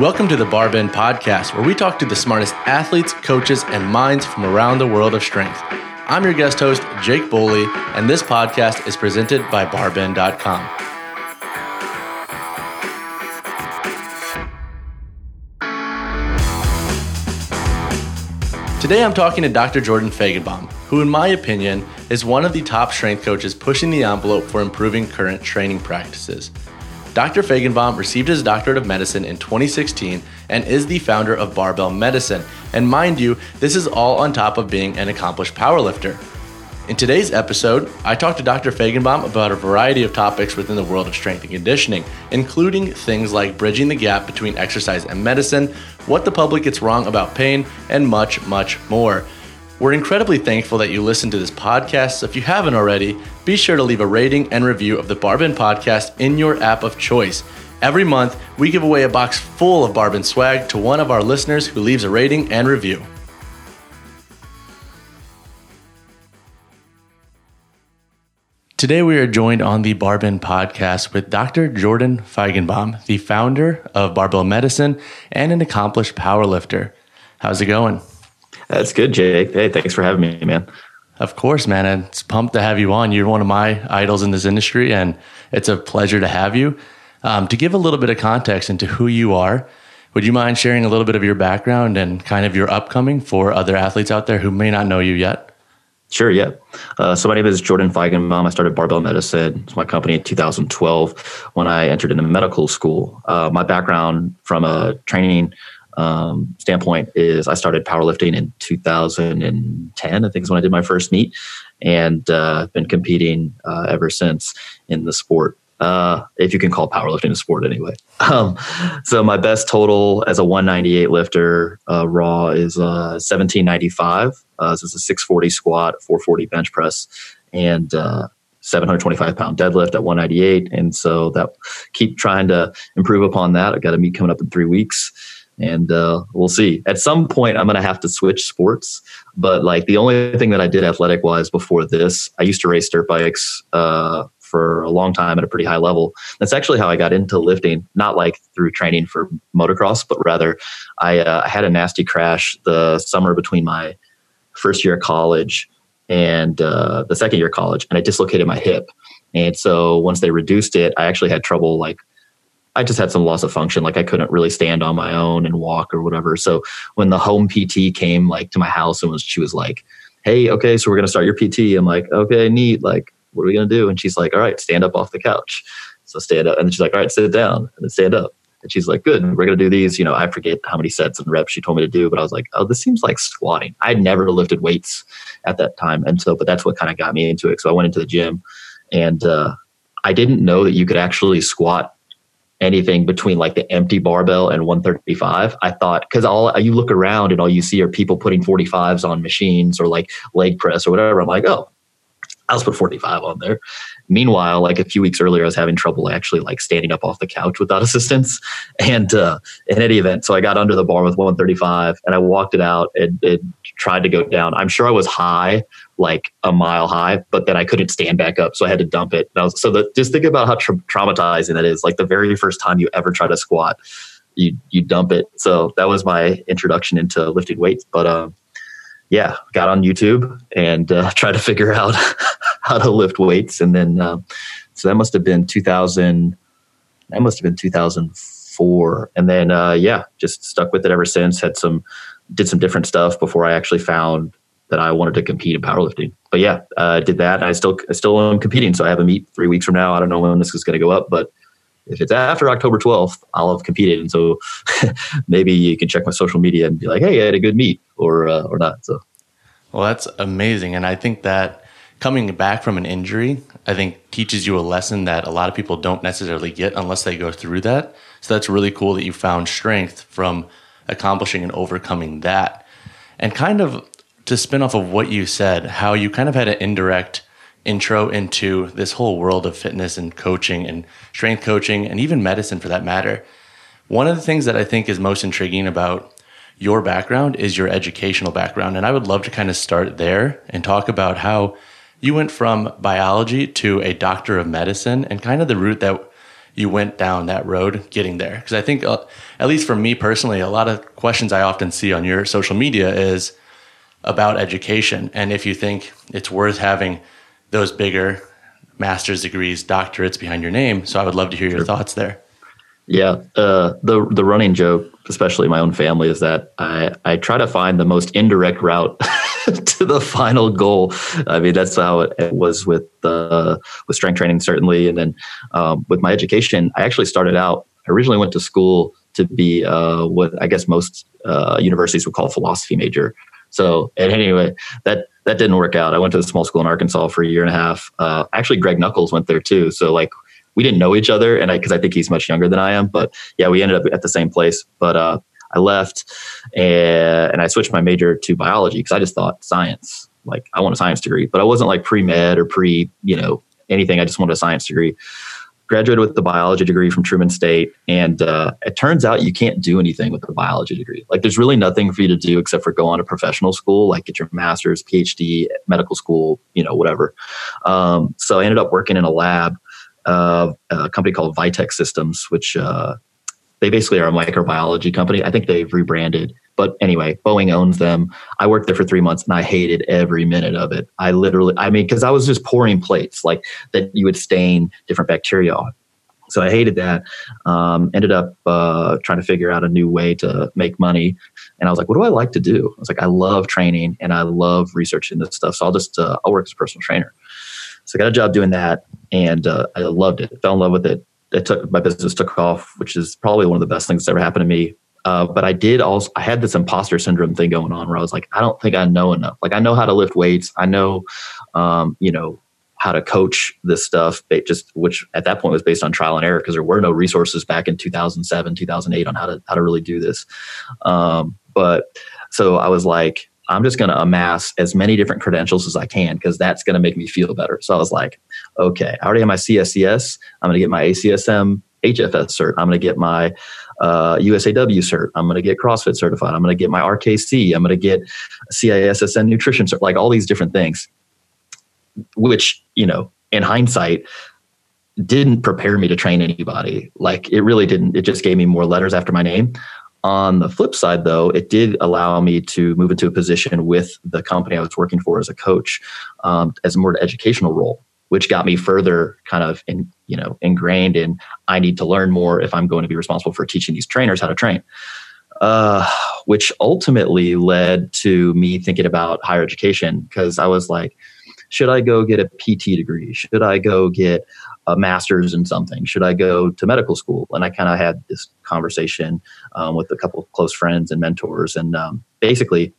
Welcome to the Barbend Podcast, where we talk to the smartest athletes, coaches, and minds from around the world of strength. I'm your guest host, Jake Boly, and this podcast is presented by Barbend.com. Today I'm talking to Dr. Jordan Feigenbaum, who, in my opinion, is one of the top strength coaches pushing the envelope for improving current training practices. Dr. Feigenbaum received his doctorate of medicine in 2016 and is the founder of Barbell Medicine. And mind you, this is all on top of being an accomplished powerlifter. In today's episode, I talked to Dr. Feigenbaum about a variety of topics within the world of strength and conditioning, including things like bridging the gap between exercise and medicine, what the public gets wrong about pain, and much, much more. We're incredibly thankful that you listen to this podcast. So if you haven't already, be sure to leave a rating and review of the Barbend podcast in your app of choice. Every month, we give away a box full of Barbend swag to one of our listeners who leaves a rating and review. Today, we are joined on the Barbend podcast with Dr. Jordan Feigenbaum, the founder of Barbell Medicine and an accomplished powerlifter. How's it going? That's good, Jake. Hey, thanks for having me, man. Of course, man. And It's pumped to have you on. You're one of my idols in this industry, and it's a pleasure to have you. Um, to give a little bit of context into who you are, would you mind sharing a little bit of your background and kind of your upcoming for other athletes out there who may not know you yet? Sure, yeah. Uh, so my name is Jordan Feigenbaum. I started Barbell Medicine. It's my company in 2012 when I entered into medical school. Uh, my background from a training um, standpoint is I started powerlifting in 2010. I think is when I did my first meet, and uh, been competing uh, ever since in the sport. Uh, if you can call powerlifting a sport anyway. Um, so my best total as a 198 lifter uh, raw is 1795. Uh, uh, this is a 640 squat, 440 bench press, and 725 pound deadlift at 198. And so that keep trying to improve upon that. I've got a meet coming up in three weeks and uh, we'll see. At some point, I'm going to have to switch sports. But like the only thing that I did athletic wise before this, I used to race dirt bikes uh, for a long time at a pretty high level. That's actually how I got into lifting, not like through training for motocross, but rather I, uh, had a nasty crash the summer between my first year of college and uh, the second year of college, and I dislocated my hip. And so once they reduced it, I actually had trouble like I just had some loss of function. Like I couldn't really stand on my own and walk or whatever. So when the home PT came like to my house and was, she was like, Hey, okay, so we're going to start your PT. I'm like, okay, neat. Like, what are we going to do? And she's like, all right, stand up off the couch. So stand up. And she's like, all right, sit down and then stand up. And she's like, good, we're going to do these. You know, I forget how many sets and reps she told me to do, but I was like, oh, this seems like squatting. I'd never lifted weights at that time. And so, but that's what kind of got me into it. So I went into the gym and, uh, I didn't know that you could actually squat anything between like the empty barbell and 135 i thought because all you look around and all you see are people putting 45s on machines or like leg press or whatever. I'm like oh i'll put 45 on there meanwhile like a few weeks earlier i was having trouble actually like standing up off the couch without assistance and uh, in any event so i got under the bar with 135 and i walked it out and, and tried to go down i'm sure i was high like a mile high, but then I couldn't stand back up, so I had to dump it. Was, so the, just think about how tra- traumatizing that is. Like the very first time you ever try to squat, you you dump it. So that was my introduction into lifting weights. But um, yeah, got on YouTube and uh, tried to figure out how to lift weights, and then um, so that must have been 2000. That must have been 2004, and then uh, yeah, just stuck with it ever since. Had some did some different stuff before I actually found that I wanted to compete in powerlifting. But yeah, I uh, did that. I still I still am competing, so I have a meet three weeks from now. I don't know when this is going to go up, but if it's after October 12th, I'll have competed, and so maybe you can check my social media and be like, "Hey, I had a good meet," or uh, or not. So, well, that's amazing, and I think that coming back from an injury, I think teaches you a lesson that a lot of people don't necessarily get unless they go through that. So that's really cool that you found strength from accomplishing and overcoming that. And kind of to spin off of what you said, how you kind of had an indirect intro into this whole world of fitness and coaching and strength coaching and even medicine for that matter. One of the things that I think is most intriguing about your background is your educational background. And I would love to kind of start there and talk about how you went from biology to a doctor of medicine and kind of the route that you went down that road getting there? Because I think, uh, at least for me personally, a lot of questions I often see on your social media is about education. And if you think it's worth having those bigger master's degrees, doctorates behind your name. So I would love to hear your thoughts there. Yeah, uh, the the running joke, especially my own family, is that I I try to find the most indirect route to the final goal. I mean, that's how it, it was with uh, with strength training, certainly, and then um, with my education. I actually started out. I originally went to school to be uh, what I guess most uh, universities would call a philosophy major. So, and anyway, that that didn't work out. I went to a small school in Arkansas for a year and a half. Uh, actually, Greg Nuckols went there too. So, like, we didn't know each other, and I because I think he's much younger than I am. But yeah, we ended up at the same place. But uh, I left, and, and I switched my major to biology because I just thought science. Like, I want a science degree, but I wasn't like pre med or pre, you know, anything. I just wanted a science degree graduated with the biology degree from Truman State, and uh, it turns out you can't do anything with a biology degree. Like, there's really nothing for you to do except for go on to professional school, like get your master's, PhD, medical school, you know, whatever. Um, so I ended up working in a lab, uh, a company called Vitek Systems, which uh, they basically are a microbiology company. I think they've rebranded but anyway, Boeing owns them. I worked there for three months and I hated every minute of it. I literally, I mean, because I was just pouring plates like that you would stain different bacteria on. So I hated that. Um, ended up uh, trying to figure out a new way to make money. And I was like, what do I like to do? I was like, I love training and I love researching this stuff. So I'll just, uh, I'll work as a personal trainer. So I got a job doing that and uh, I loved it. Fell in love with it. It took my business took off, which is probably one of the best things that's ever happened to me. Uh, but I did also, I had this imposter syndrome thing going on where I was like, I don't think I know enough. Like, I know how to lift weights. I know, um, you know, how to coach this stuff, just which at that point was based on trial and error because there were no resources back in 2007, 2008 on how to, how to really do this. Um, but so I was like, I'm just going to amass as many different credentials as I can because that's going to make me feel better. So I was like, okay, I already have my CSCS. I'm going to get my ACSM HFS cert. I'm going to get my uh, USAW cert. I'm going to get CrossFit certified. I'm going to get my RKC. I'm going to get CISSN nutrition cert. Like all these different things, which you know, in hindsight, didn't prepare me to train anybody. Like it really didn't. It just gave me more letters after my name. On the flip side, though, it did allow me to move into a position with the company I was working for as a coach, um, as more educational role which got me further kind of in, you know, ingrained in I need to learn more if I'm going to be responsible for teaching these trainers how to train. Uh, which ultimately led to me thinking about higher education because I was like, should I go get a PT degree? Should I go get a master's in something? Should I go to medical school? And I kind of had this conversation um, with a couple of close friends and mentors. And um, basically,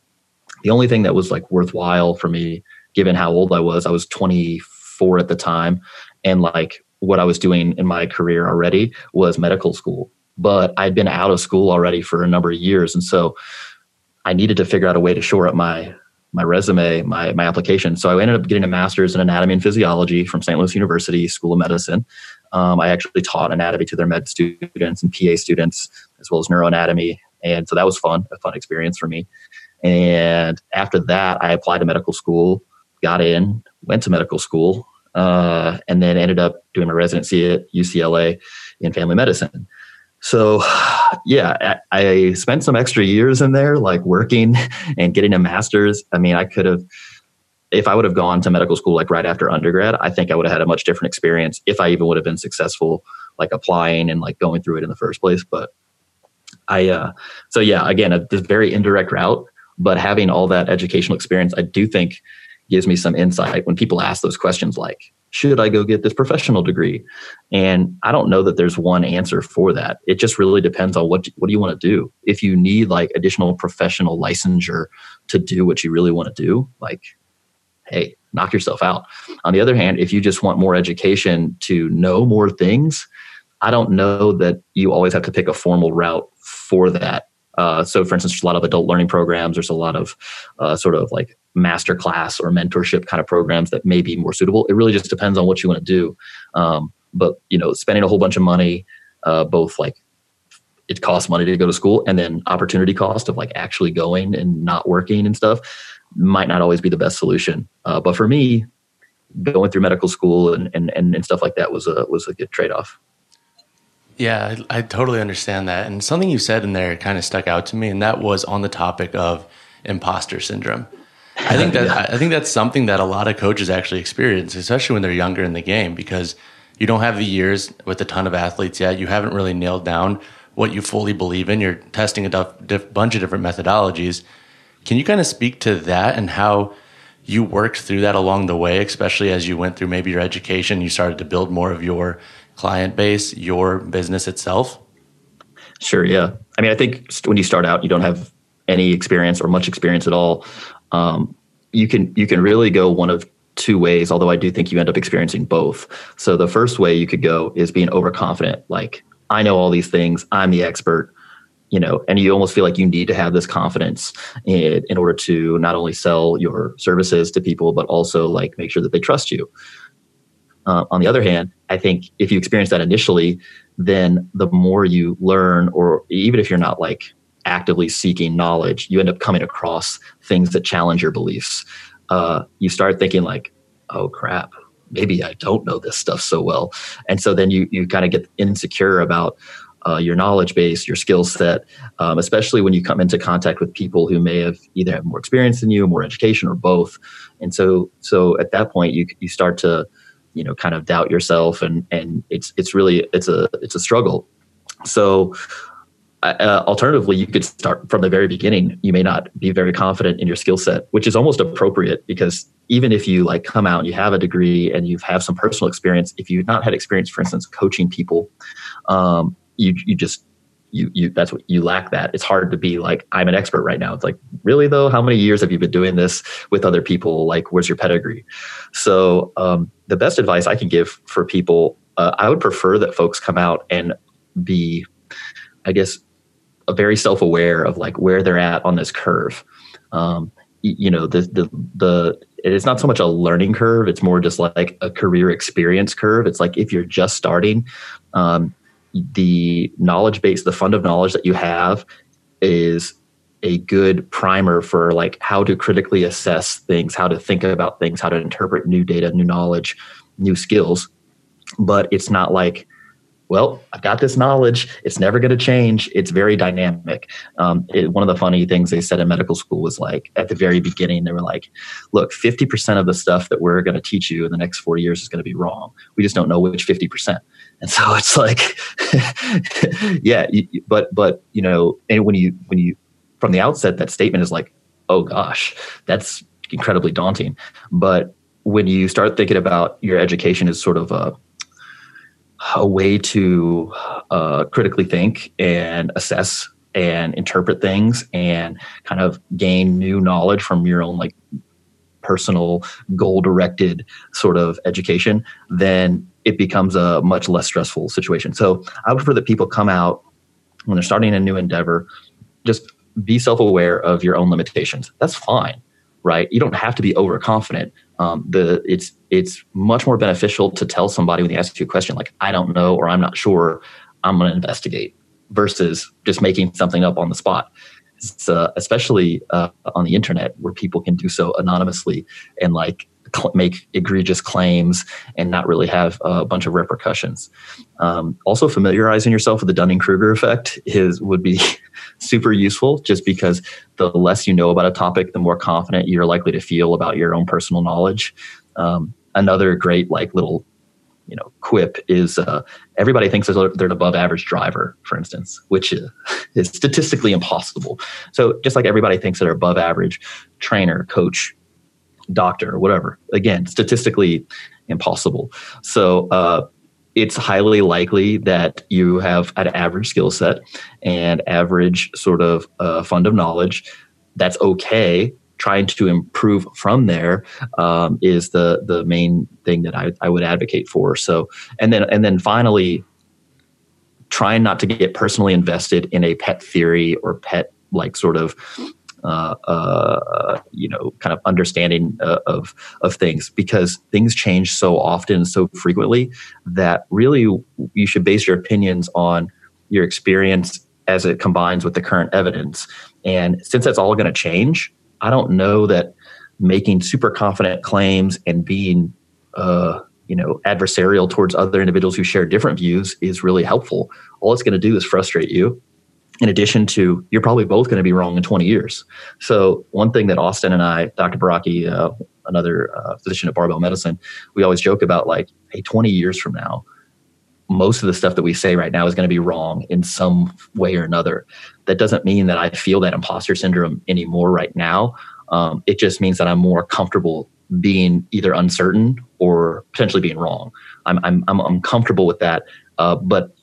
the only thing that was like worthwhile for me, given how old I was, I was 24 four at the time. And like what I was doing in my career already was medical school. But I'd been out of school already for a number of years. And so I needed to figure out a way to shore up my my resume, my my application. So I ended up getting a master's in anatomy and physiology from St. Louis University School of Medicine. Um, I actually taught anatomy to their med students and PA students, as well as neuroanatomy, and so that was fun, a fun experience for me. And after that, I applied to medical school, got in, went to medical school, uh, and then ended up doing my residency at UCLA in family medicine. So, yeah, I, I, spent some extra years in there, like working and getting a master's. I mean, I could have, if I would have gone to medical school like right after undergrad, I think I would have had a much different experience if I even would have been successful, like applying and like going through it in the first place. But I, uh, so yeah, again, a, this very indirect route, but having all that educational experience, I do think gives me some insight when people ask those questions like should i go get this professional degree? And i don't know that there's one answer for that. It just really depends on what what do you want to do? If you need like additional professional licensure to do what you really want to do like hey knock yourself out. On the other hand if you just want more education to know more things i don't know that you always have to pick a formal route for that. Uh, so, for instance, there's a lot of adult learning programs. There's a lot of uh, sort of like master class or mentorship kind of programs that may be more suitable. It really just depends on what you want to do. Um, but you know, spending a whole bunch of money, uh, both like it costs money to go to school, and then opportunity cost of like actually going and not working and stuff might not always be the best solution. Uh, but for me, going through medical school and, and, and, and stuff like that was a was a good trade off. Yeah, I, I, totally understand that. And something you said in there kind of stuck out to me, and that was on the topic of imposter syndrome. I think that yeah. I think that's something that a lot of coaches actually experience, especially when they're younger in the game, because you don't have the years with a ton of athletes yet. You haven't really nailed down what you fully believe in. You're testing a diff- bunch of different methodologies. Can you kind of speak to that and how you worked through that along the way, especially as you went through maybe your education, you started to build more of your client base, your business itself? Sure. Yeah. I mean, I think when you start out, you don't have any experience or much experience at all. Um, you can you can really go one of two ways. Although I do think you end up experiencing both. So the first way you could go is being overconfident, like I know all these things, I'm the expert you know, and you almost feel like you need to have this confidence in, in order to not only sell your services to people, but also like make sure that they trust you. Uh, on the other hand, I think if you experience that initially, then the more you learn, or even if you're not like actively seeking knowledge, you end up coming across things that challenge your beliefs. Uh, you start thinking like, "Oh crap, maybe I don't know this stuff so well," and so then you you kind of get insecure about uh, your knowledge base, your skill set, um, especially when you come into contact with people who may have either have more experience than you, more education, or both. And so, so at that point, you you start to, you know, kind of doubt yourself, and and it's it's really it's a it's a struggle. So. Uh, alternatively, you could start from the very beginning. You may not be very confident in your skill set, which is almost appropriate because even if you like come out and you have a degree and you have some personal experience, if you've not had experience, for instance, coaching people, um, you you just you you that's what you lack that. It's hard to be like i'm an expert right now. It's like really though? How many years have you been doing this with other people? Like where's your pedigree? So um, the best advice i can give for people uh, i would prefer that folks come out and be i guess very self-aware of like where they're at on this curve um, you know the the the it's not so much a learning curve it's more just like a career experience curve it's like if you're just starting um, the knowledge base, the fund of knowledge that you have is a good primer for like how to critically assess things, how to think about things, how to interpret new data, new knowledge, new skills. But it's not like well, I've got this knowledge. It's never going to change. It's very dynamic. Um, it, one of the funny things they said in medical school was like at the very beginning, they were like, look, 50% of the stuff that we're going to teach you in the next four years is going to be wrong. We just don't know which 50%. And so it's like, yeah, but, but, you know, and when you, when you, from the outset, that statement is like, oh gosh, that's incredibly daunting. But when you start thinking about your education as sort of a, a way to uh, critically think and assess and interpret things and kind of gain new knowledge from your own like personal goal directed sort of education then it becomes a much less stressful situation. So i prefer that people come out when they're starting a new endeavor just be self-aware of your own limitations. That's fine right? You don't have to be overconfident um, the it's it's much more beneficial to tell somebody when they ask you a question like I don't know or I'm not sure. I'm going to investigate versus just making something up on the spot. Uh, especially uh, on the internet where people can do so anonymously and like cl- make egregious claims and not really have a bunch of repercussions. Um, also, familiarizing yourself with the Dunning Kruger effect is would be super useful, just because the less you know about a topic, the more confident you're likely to feel about your own personal knowledge. Um, another great like little you know quip is uh, everybody thinks they're an above average driver for instance which is, is statistically impossible so just like everybody thinks they're above average trainer coach doctor, or whatever. Again, statistically impossible. So uh, it's highly likely that you have an average skill set and average sort of uh, fund of knowledge. That's okay. Trying to improve from there um, is the the main thing that I, I would advocate for. So and then and then finally, trying not to get personally invested in a pet theory or pet like sort of you know, kind of understanding uh, of of things because things change so often, so frequently that really you should base your opinions on your experience as it combines with the current evidence. And since that's all going to change, I don't know that making super confident claims and being uh, you know adversarial towards other individuals who share different views is really helpful all it's going to do is frustrate you in addition to you're probably both going to be wrong in 20 years. So one thing that austin and i dr baraki uh, another uh, physician at barbell medicine we always joke about like hey 20 years from now most of the stuff that we say right now is going to be wrong in some way or another. That doesn't mean that i feel that imposter syndrome anymore right now. Um, it just means that i'm more comfortable being either uncertain or potentially being wrong. I'm I'm I'm, comfortable with that, uh, but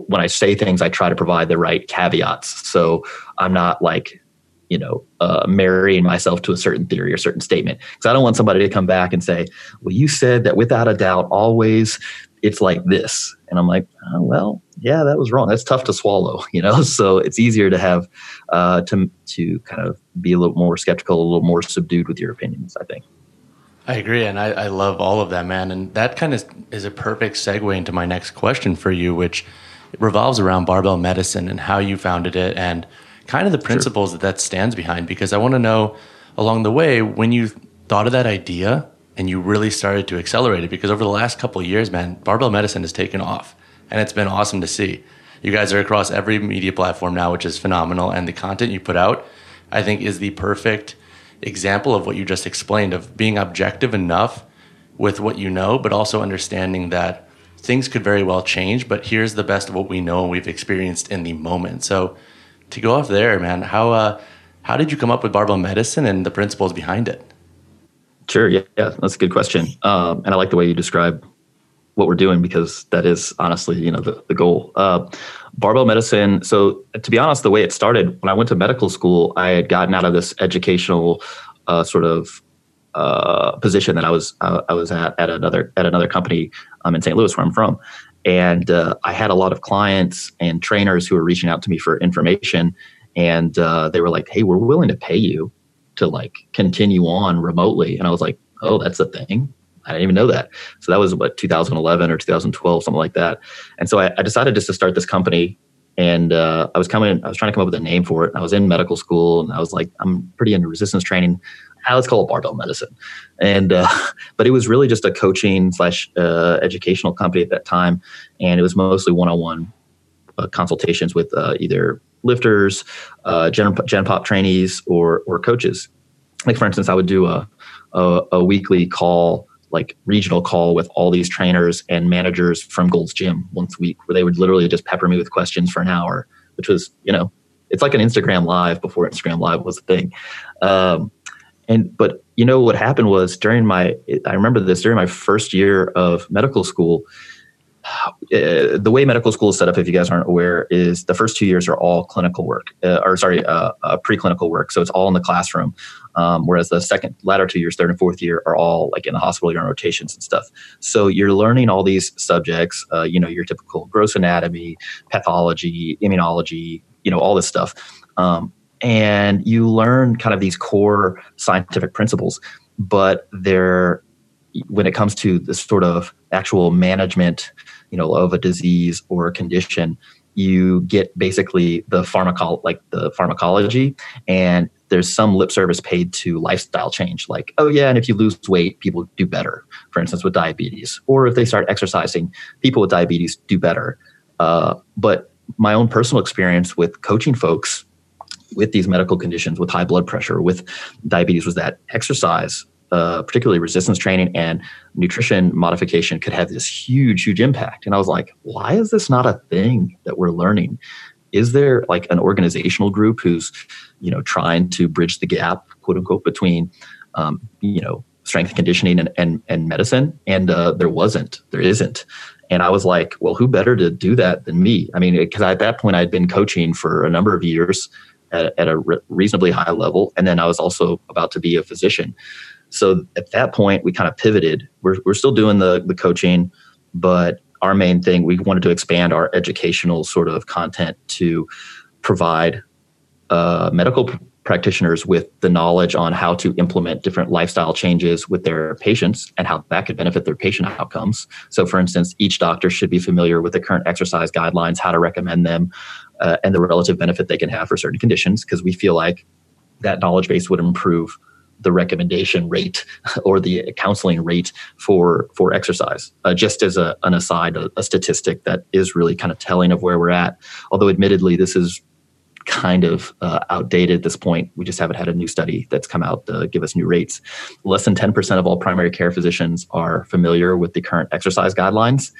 when I say things, I try to provide the right caveats. So I'm not like you know uh, marrying myself to a certain theory or certain statement because I don't want somebody to come back and say, "Well, you said that without a doubt, always." It's like this, and I'm like, oh, well, yeah, that was wrong. That's tough to swallow, you know. So it's easier to have uh, to to kind of be a little more skeptical, a little more subdued with your opinions. I think. I agree, and I, I, love all of that, man. And that kind of is a perfect segue into my next question for you, which revolves around barbell medicine and how you founded it, and kind of the principles sure. that that stands behind. Because I want to know along the way when you thought of that idea and you really started to accelerate it. Because over the last couple of years, man, barbell medicine has taken off, and it's been awesome to see. You guys are across every media platform now, which is phenomenal, and the content you put out, I think, is the perfect example of what you just explained of being objective enough with what you know, but also understanding that things could very well change, but here's the best of what we know and we've experienced in the moment. So to go off there, man, how uh, how did you come up with barbell medicine and the principles behind it? Sure. Yeah, yeah that's a good question. Um, and I like the way you describe what we're doing because that is honestly, you know, the, the goal. Uh, barbell medicine. So to be honest, the way it started when I went to medical school, I had gotten out of this educational uh, sort of uh, position that I was uh, I was at at another at another company um, in St. Louis where I'm from, and uh, I had a lot of clients and trainers who were reaching out to me for information, and uh, they were like, "Hey, we're willing to pay you to like continue on remotely," and I was like, "Oh, that's a thing." I didn't even know that. So that was what 2011 or 2012, something like that. And so I, I decided just to start this company. And uh, I was coming, I was trying to come up with a name for it. I was in medical school, and I was like, I'm pretty into resistance training. Let's call it barbell medicine. And uh, but it was really just a coaching slash uh, educational company at that time, and it was mostly one-on-one uh, consultations with uh, either lifters, uh, gen, gen pop trainees, or or coaches. Like for instance, I would do a, a, a weekly call like regional call with all these trainers and managers from Gold's Gym once a week, where they would literally just pepper me with questions for an hour, which was, you know, it's like an Instagram Live before Instagram Live was a thing. Um, and but you know what happened was during my, I remember this during my first year of medical school. Uh, the way medical school is set up, if you guys aren't aware, is the first two years are all clinical work, uh, or sorry, uh, uh, preclinical work. So it's all in the classroom. Um, whereas the second, latter two years, third and fourth year, are all like in the hospital, you're on rotations and stuff. So you're learning all these subjects. Uh, you know, your typical gross anatomy, pathology, immunology. You know, all this stuff. Um, and you learn kind of these core scientific principles, but they're when it comes to the sort of actual management, you know, of a disease or a condition, you get basically the pharmaco- like the pharmacology and there's some lip service paid to lifestyle change like oh yeah and if you lose weight people do better for instance with diabetes or if they start exercising people with diabetes do better. Uh, but my own personal experience with coaching folks with these medical conditions with high blood pressure with diabetes was that exercise uh, particularly resistance training and nutrition modification could have this huge, huge impact. And I was like, why is this not a thing that we're learning? Is there like an organizational group who's, you know, trying to bridge the gap, quote unquote, between, um, you know, strength conditioning and, and, and medicine? And uh, there wasn't, there isn't. And I was like, well, who better to do that than me? I mean, because at that point I'd been coaching for a number of years at, at a re- reasonably high level. And then I was also about to be a physician. So at that point, we kind of pivoted. We're, we're still doing the, the coaching, but our main thing, we wanted to expand our educational sort of content to provide uh, medical practitioners with the knowledge on how to implement different lifestyle changes with their patients and how that could benefit their patient outcomes. So, for instance, each doctor should be familiar with the current exercise guidelines, how to recommend them, uh, and the relative benefit they can have for certain conditions, because we feel like that knowledge base would improve the recommendation rate or the counseling rate for for exercise. Uh, just as a, an aside, a, a statistic that is really kind of telling of where we're at. Although, admittedly, this is kind of uh, outdated at this point. We just haven't had a new study that's come out to give us new rates. Less than 10% of all primary care physicians are familiar with the current exercise guidelines.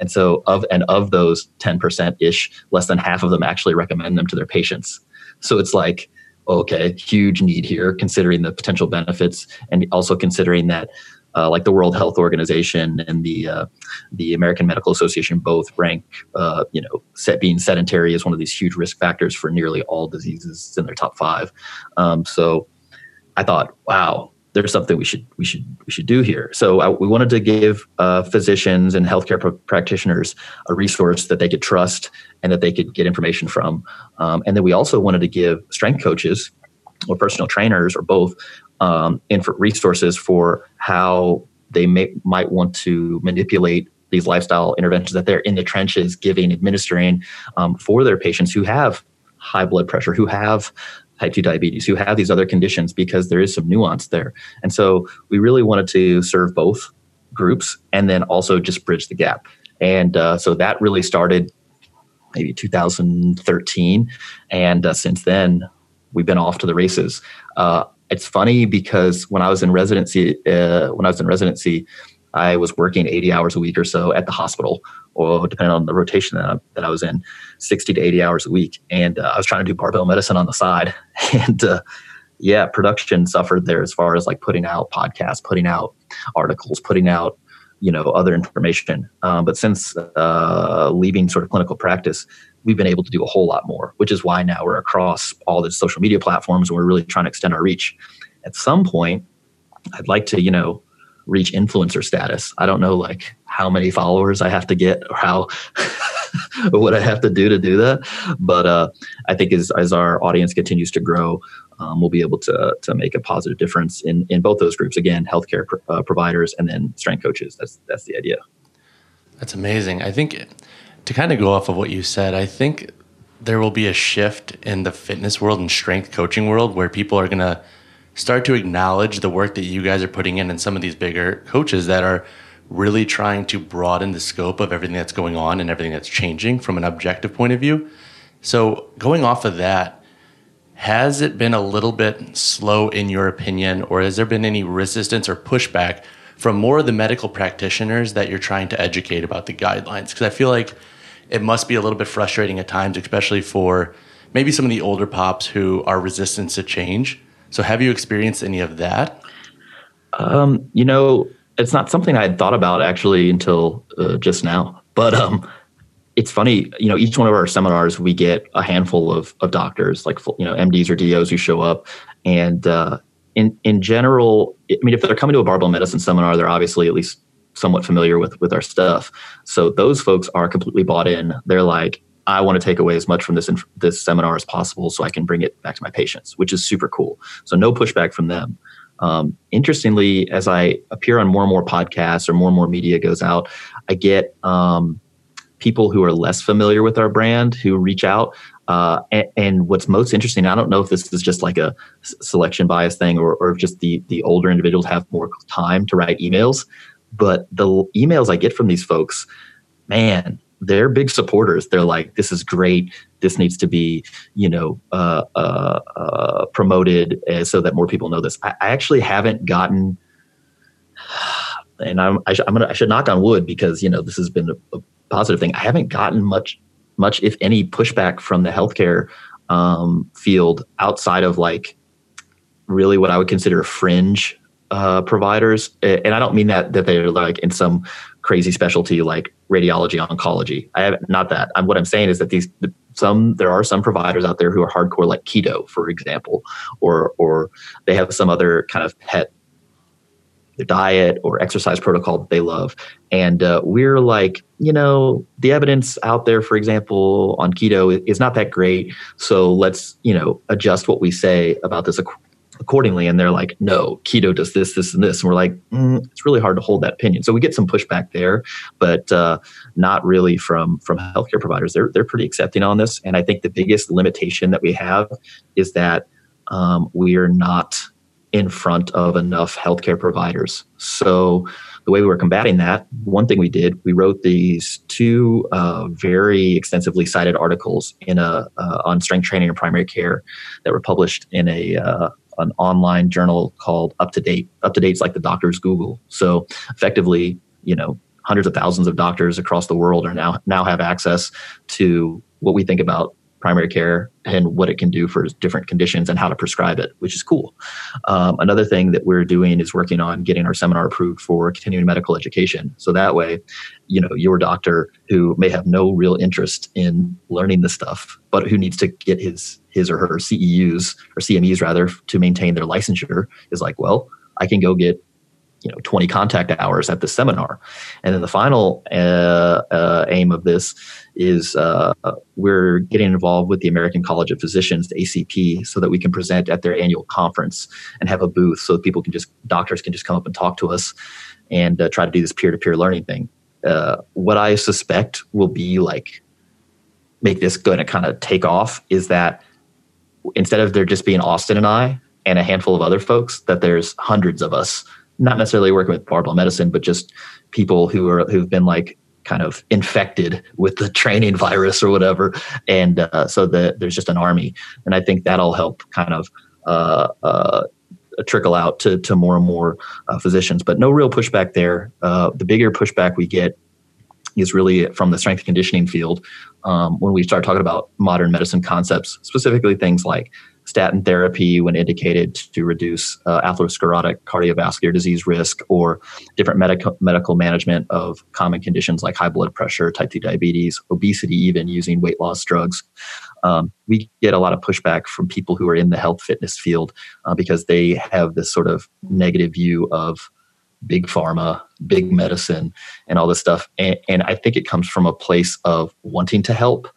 And so of and of those 10% ish, less than half of them actually recommend them to their patients. So it's like okay, huge need here, considering the potential benefits, and also considering that. Uh, like the World Health Organization and the uh, the American Medical Association both rank, uh, you know, set being sedentary as one of these huge risk factors for nearly all diseases in their top five. Um, so, I thought, wow, there's something we should we should we should do here. So uh, we wanted to give uh, physicians and healthcare pr- practitioners a resource that they could trust and that they could get information from. Um, and then we also wanted to give strength coaches or personal trainers or both um, inf- resources for how they may, might want to manipulate these lifestyle interventions that they're in the trenches giving, administering um, for their patients who have high blood pressure, who have type 2 diabetes, who have these other conditions because there is some nuance there. And so we really wanted to serve both groups and then also just bridge the gap. And uh, so that really started maybe 2013. And uh, since then, we've been off to the races. Uh, it's funny because when I was in residency, uh, when I was in residency, I was working 80 hours a week or so at the hospital, or depending on the rotation that I, that I was in, 60 to 80 hours a week. And uh, I was trying to do barbell medicine on the side. And uh, yeah, production suffered there as far as like putting out podcasts, putting out articles, putting out you know other information. Um, but since uh, leaving sort of clinical practice, we've been able to do a whole lot more, which is why now we're across all the social media platforms and we're really trying to extend our reach. At some point, I'd like to you know reach influencer status. I don't know like how many followers I have to get or how what I have to do to do that. But uh, I think as as our audience continues to grow, um, we'll be able to to make a positive difference in in both those groups. Again, healthcare uh, providers and then strength coaches. That's that's the idea. That's amazing. I think to kind of go off of what you said, I think there will be a shift in the fitness world and strength coaching world where people are going to start to acknowledge the work that you guys are putting in and some of these bigger coaches that are really trying to broaden the scope of everything that's going on and everything that's changing from an objective point of view. So, going off of that, has it been a little bit slow in your opinion, or has there been any resistance or pushback from more of the medical practitioners that you're trying to educate about the guidelines? Because I feel like it must be a little bit frustrating at times, especially for maybe some of the older pops who are resistant to change. So, have you experienced any of that? Um, you know, it's not something I had thought about actually until uh, just now. But um, it's funny, you know, each one of our seminars, we get a handful of, of doctors, like, you know, MDs or DOs who show up. And uh, in, in general, I mean, if they're coming to a barbell medicine seminar, they're obviously at least somewhat familiar with, with our stuff. So those folks are completely bought in. They're like, I want to take away as much from this this seminar as possible so I can bring it back to my patients, which is super cool. So no pushback from them. Um, interestingly, as I appear on more and more podcasts or more and more media goes out, I get um, people who are less familiar with our brand who reach out. Uh, and, and, what's most interesting, I don't know if this is just like a selection bias thing or, or just the, the older individuals have more time to write emails. But the emails I get from these folks, man, they're big supporters. They're like, this is great. This needs to be, you know, uh, uh, uh promoted so that more people know this. I, I actually haven't gotten, and I'm, I, sh- I'm gonna, I should knock on wood because, you know, this has been a, a positive thing. I haven't gotten much, much if any, pushback from the healthcare um, field outside of like really what I would consider fringe uh, providers, and I don't mean that that they're like in some crazy specialty like radiology oncology. I have not that. I'm, what I'm saying is that these some there are some providers out there who are hardcore like keto, for example, or or they have some other kind of pet diet or exercise protocol that they love. And uh, we're like, you know, the evidence out there, for example, on keto is not that great. So let's, you know, adjust what we say about this accordingly. And they're like, no, keto does this, this, and this. And we're like, mm, it's really hard to hold that opinion. So we get some pushback there, but uh, not really from from healthcare providers. They're they're pretty accepting on this. And I think the biggest limitation that we have is that um, we are not in front of enough healthcare providers. So the way we were combating that, one thing we did, we wrote these two uh, very extensively cited articles in a uh, on strength training and primary care that were published in a uh, an online journal called Up to Date. Up to Date's like the doctor's Google. So effectively, you know, hundreds of thousands of doctors across the world are now now have access to what we think about primary care and what it can do for different conditions and how to prescribe it, which is cool. Um, another thing that we're doing is working on getting our seminar approved for continuing medical education. So that way, you know, your doctor who may have no real interest in learning this stuff, but who needs to get his his or her CEUs or CMEs rather to maintain their licensure is like, well, I can go get you know 20 contact hours at the seminar. And then the final uh, uh, aim of this is uh, we're getting involved with the american college of physicians the acp so that we can present at their annual conference and have a booth so that people can just doctors can just come up and talk to us and uh, try to do this peer-to-peer learning thing. Uh, what i suspect will be like make this going to kind of take off is that instead of there just being austin and i and a handful of other folks that there's hundreds of us not necessarily working with barbell medicine, but just people who are who've been like kind of infected with the training virus or whatever, and uh, so the, there's just an army, and I think that'll help kind of. Uh, uh, trickle out to, to more and more uh, physicians, but no real pushback there. Uh, the bigger pushback we get is really from the strength conditioning field um, when we start talking about modern medicine concepts, specifically things like statin therapy when indicated to reduce uh, atherosclerotic cardiovascular disease risk or different medical medical management of common conditions like high blood pressure, type 2 diabetes, obesity, even using weight loss drugs. Um, we get a lot of pushback from people who are in the health fitness field uh, because they have this sort of negative view of big pharma, big medicine, and all this stuff. And, and I think it comes from a place of wanting to help,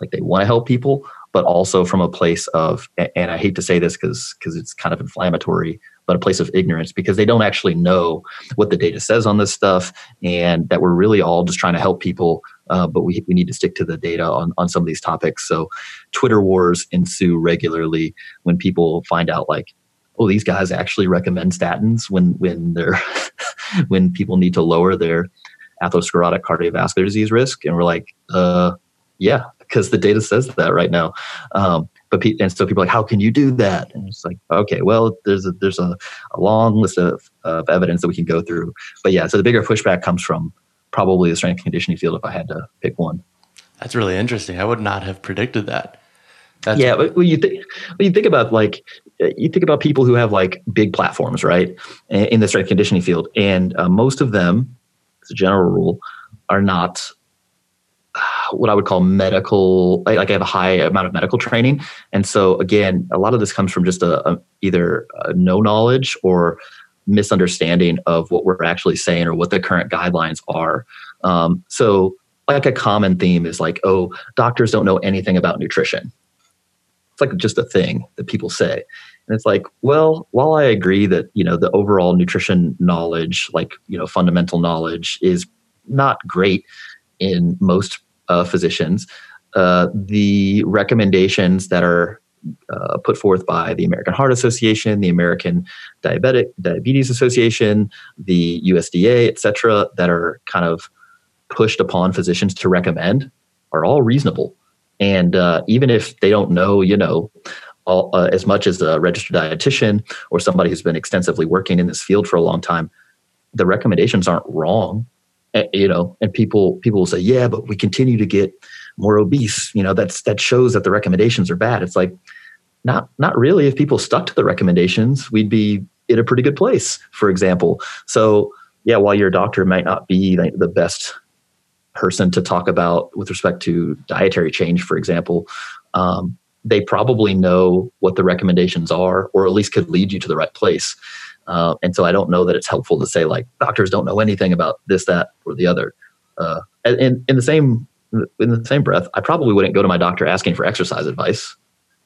like they want to help people, but also from a place of, and I hate to say this because because it's kind of inflammatory, but a place of ignorance because they don't actually know what the data says on this stuff, and that we're really all just trying to help people. Uh, but we, we need to stick to the data on, on some of these topics. So, Twitter wars ensue regularly when people find out, like, oh, these guys actually recommend statins when when they're when people need to lower their atherosclerotic cardiovascular disease risk, and we're like, uh, yeah, because the data says that right now. Um, but pe- and so people are like, how can you do that? And it's like, okay, well, there's a, there's a, a long list of, of evidence that we can go through. But yeah, so the bigger pushback comes from probably the strength conditioning field if I had to pick one. That's really interesting. I would not have predicted that. That's yeah, but when you think when you think about like you think about people who have like big platforms, right, in the strength conditioning field, and uh, most of them, as a general rule, are not what I would call medical, like I have a high amount of medical training. And so again, a lot of this comes from just a, a either a no knowledge or misunderstanding of what we're actually saying or what the current guidelines are. Um, so like a common theme is like, oh, doctors don't know anything about nutrition. It's like just a thing that people say. And it's like, well, while I agree that, you know, the overall nutrition knowledge, like, you know, fundamental knowledge is not great in most uh, physicians, uh, the recommendations that are uh, put forth by the American Heart Association, the American Diabetic Diabetes Association, the USDA, et cetera, that are kind of pushed upon physicians to recommend are all reasonable. And uh, even if they don't know, you know, all, uh, as much as a registered dietitian or somebody who's been extensively working in this field for a long time, the recommendations aren't wrong you know and people people will say yeah but we continue to get more obese. You know that's that shows that the recommendations are bad. It's like not not really. If people stuck to the recommendations we'd be in a pretty good place for example. So yeah while your doctor might not be the best person to talk about with respect to dietary change for example um, they probably know what the recommendations are or at least could lead you to the right place uh, and so I don't know that it's helpful to say like doctors don't know anything about this, that, or the other. Uh, and in the same in the same breath, I probably wouldn't go to my doctor asking for exercise advice.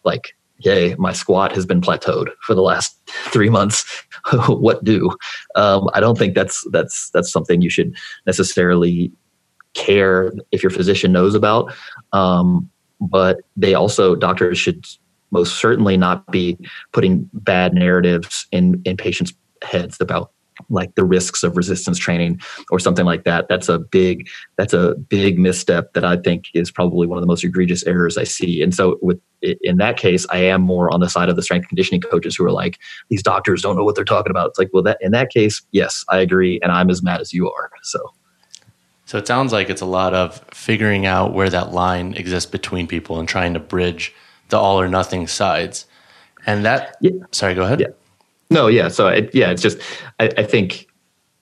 Like, yay, my squat has been plateaued for the last three months. what do? Um, I don't think that's that's that's something you should necessarily care if your physician knows about. Um, but they also doctors should most certainly not be putting bad narratives in in patients' heads about like the risks of resistance training or something like that. That's a big that's a big misstep that i think is probably one of the most egregious errors i see. And so with in that case i am more on the side of the strength conditioning coaches who are like these doctors don't know what they're talking about. It's like well that in that case yes i agree and i'm as mad as you are so. So it sounds like it's a lot of figuring out where that line exists between people and trying to bridge the all or nothing sides and that yeah. sorry go ahead yeah no, yeah. So it, yeah, it's just I, I, think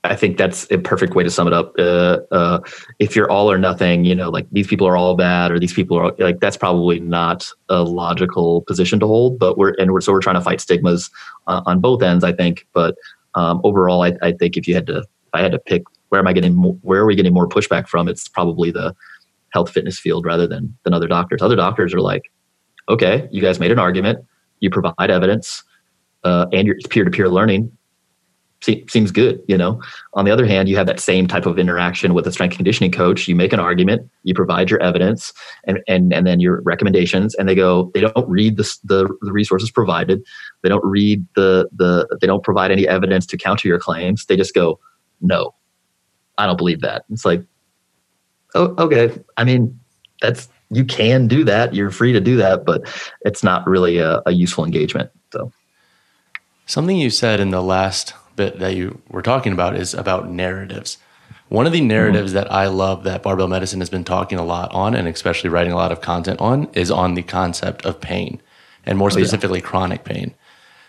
I think that's a perfect way to sum it up. Uh, uh, if you're all or nothing, you know, like these people are all bad or these people are like that's probably not a logical position to hold. But we're and we're so we're trying to fight stigmas uh, on both ends. I think, but um, overall, I, I think if you had to, if I had to pick where am I getting more, where are we getting more pushback from? It's probably the health fitness field rather than than other doctors. Other doctors are like, okay, you guys made an argument, you provide evidence uh, and your peer-to-peer learning. Seems good you know? On the other hand you have that same type of interaction with a strength conditioning coach. You make an argument you provide your evidence and and, and then your recommendations and they go they don't read the, the, the resources provided. They don't read the the they don't provide any evidence to counter your claims. They just go no i don't believe that. It's like oh okay. I mean that's you can do that you're free to do that but it's not really a, a useful engagement so Something you said in the last bit that you were talking about is about narratives. One of the narratives mm-hmm. that I love that barbell medicine has been talking a lot on, and especially writing a lot of content on, is on the concept of pain, and more specifically, oh, yeah. chronic pain.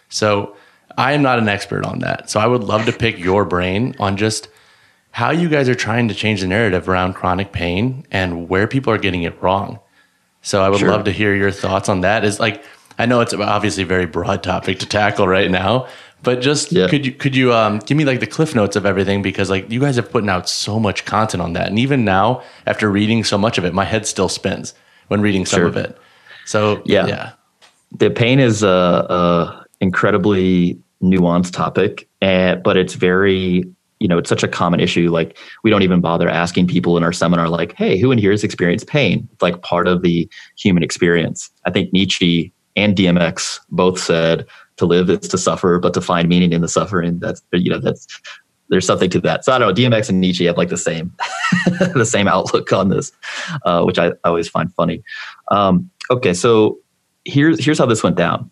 So, I am not an expert on that. So, I would love to pick your brain on just how you guys are trying to change the narrative around chronic pain and where people are getting it wrong. So, I would sure. love to hear your thoughts on that. Is like, I know it's obviously a very broad topic to tackle right now, but just yeah. could you could you um, give me like the cliff notes of everything because like you guys have put out so much content on that, and even now after reading so much of it, my head still spins when reading some sure. of it. So yeah, yeah, the pain is a, a incredibly nuanced topic, and but it's very you know it's such a common issue like we don't even bother asking people in our seminar like hey who in here has experienced pain it's like part of the human experience i think nietzsche and DMX both said to live is to suffer, but to find meaning in the suffering. That's you know that's there's something to that. So I don't know. DMX and Nietzsche have like the same the same outlook on this, uh, which I, I, always find funny. Um, okay, so here's here's how this went down.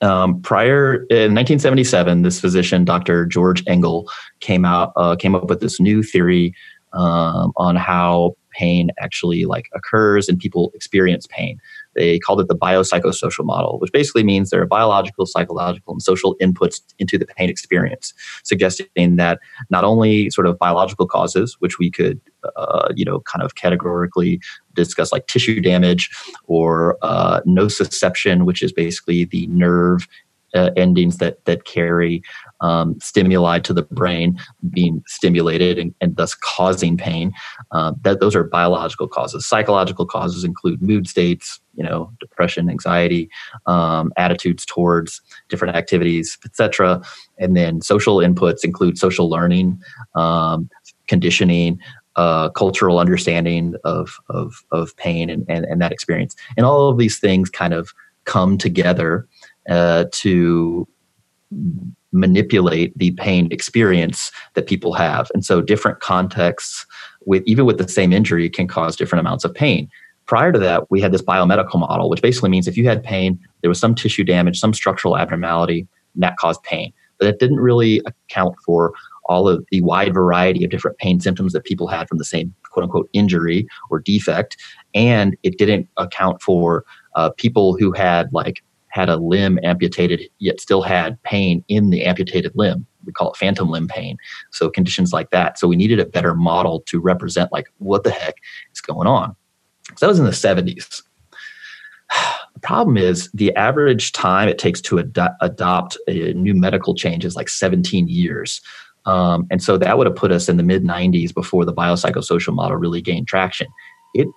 Um, prior in 1977, this physician, Dr. George Engel, came out uh, came up with this new theory um, on how pain actually like occurs and people experience pain. They called it the biopsychosocial model, which basically means there are biological, psychological, and social inputs into the pain experience, suggesting that not only sort of biological causes, which we could, uh, you know, kind of categorically discuss like tissue damage or uh, nociception, which is basically the nerve uh, endings that that carry um, stimuli to the brain being stimulated and, and thus causing pain. Uh, that those are biological causes. Psychological causes include mood states, you know, depression, anxiety, um, attitudes towards different activities, etc. And then social inputs include social learning, um, conditioning. Uh, cultural understanding of of, of pain and, and, and that experience, and all of these things kind of come together uh, to manipulate the pain experience that people have. And so different contexts with even with the same injury can cause different amounts of pain. Prior to that, we had this biomedical model, which basically means if you had pain, there was some tissue damage, some structural abnormality, and that caused pain. But it didn't really account for all of the wide variety of different pain symptoms that people had from the same quote unquote injury or defect. And it didn't account for uh, people who had like had a limb amputated yet still had pain in the amputated limb. We call it phantom limb pain. So conditions like that. So we needed a better model to represent like what the heck is going on. So that was in the 70s the problem is the average time it takes to ad- adopt a new medical change is like 17 years um, and so that would have put us in the mid 90s before the biopsychosocial model really gained traction it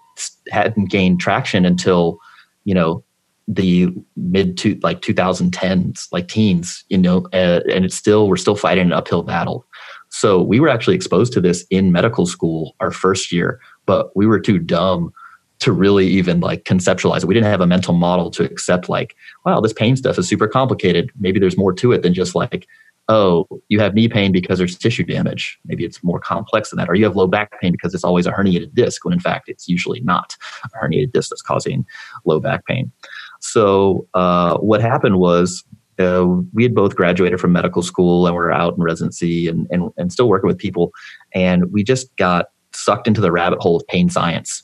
hadn't gained traction until you know the mid to like 2010s, like teens, you know, uh, and it's still, we're still fighting an uphill battle. So we were actually exposed to this in medical school our first year, but we were too dumb to really even like conceptualize it. We didn't have a mental model to accept like, wow, this pain stuff is super complicated. Maybe there's more to it than just like, oh, you have knee pain because there's tissue damage. Maybe it's more complex than that. Or you have low back pain because it's always a herniated disc, when in fact it's usually not a herniated disc that's causing low back pain. So uh, what happened was uh, we had both graduated from medical school and we're out in residency and, and, and still working with people. And we just got sucked into the rabbit hole of pain science.